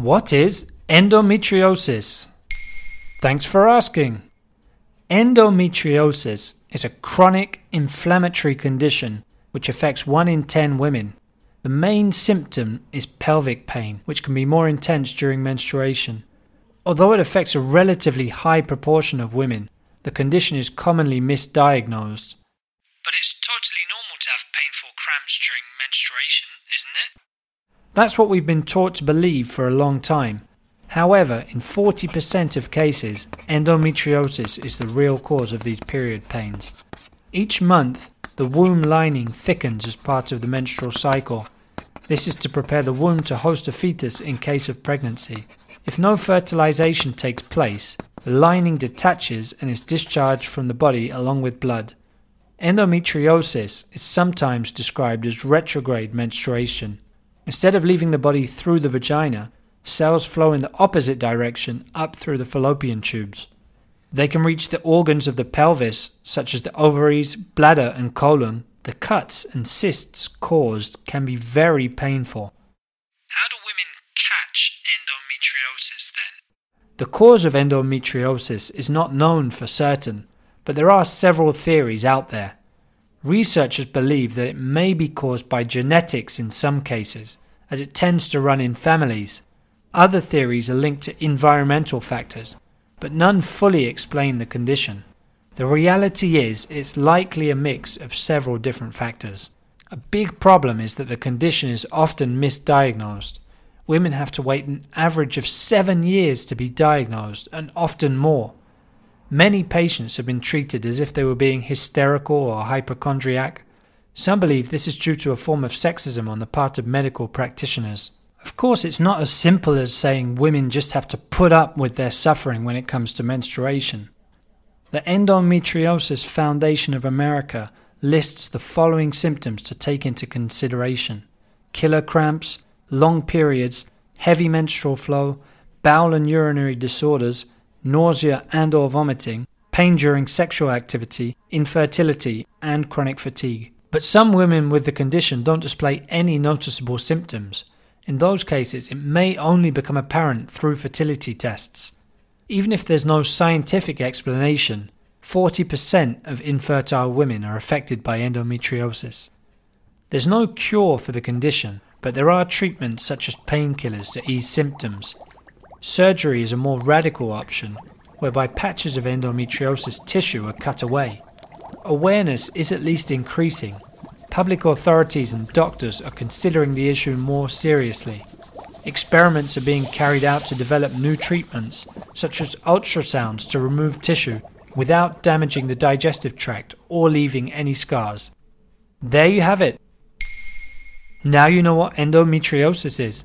What is endometriosis? Thanks for asking. Endometriosis is a chronic inflammatory condition which affects 1 in 10 women. The main symptom is pelvic pain, which can be more intense during menstruation. Although it affects a relatively high proportion of women, the condition is commonly misdiagnosed. But it's totally normal to have painful cramps during menstruation, isn't it? That's what we've been taught to believe for a long time. However, in 40% of cases, endometriosis is the real cause of these period pains. Each month, the womb lining thickens as part of the menstrual cycle. This is to prepare the womb to host a fetus in case of pregnancy. If no fertilization takes place, the lining detaches and is discharged from the body along with blood. Endometriosis is sometimes described as retrograde menstruation. Instead of leaving the body through the vagina, cells flow in the opposite direction up through the fallopian tubes. They can reach the organs of the pelvis, such as the ovaries, bladder, and colon. The cuts and cysts caused can be very painful. How do women catch endometriosis then? The cause of endometriosis is not known for certain, but there are several theories out there. Researchers believe that it may be caused by genetics in some cases, as it tends to run in families. Other theories are linked to environmental factors, but none fully explain the condition. The reality is, it's likely a mix of several different factors. A big problem is that the condition is often misdiagnosed. Women have to wait an average of seven years to be diagnosed, and often more. Many patients have been treated as if they were being hysterical or hypochondriac. Some believe this is due to a form of sexism on the part of medical practitioners. Of course, it's not as simple as saying women just have to put up with their suffering when it comes to menstruation. The Endometriosis Foundation of America lists the following symptoms to take into consideration killer cramps, long periods, heavy menstrual flow, bowel and urinary disorders, nausea and or vomiting, pain during sexual activity, infertility, and chronic fatigue. But some women with the condition don't display any noticeable symptoms. In those cases, it may only become apparent through fertility tests. Even if there's no scientific explanation, 40% of infertile women are affected by endometriosis. There's no cure for the condition, but there are treatments such as painkillers to ease symptoms. Surgery is a more radical option, whereby patches of endometriosis tissue are cut away. Awareness is at least increasing, public authorities and doctors are considering the issue more seriously. Experiments are being carried out to develop new treatments, such as ultrasounds to remove tissue without damaging the digestive tract or leaving any scars. There you have it. Now you know what endometriosis is.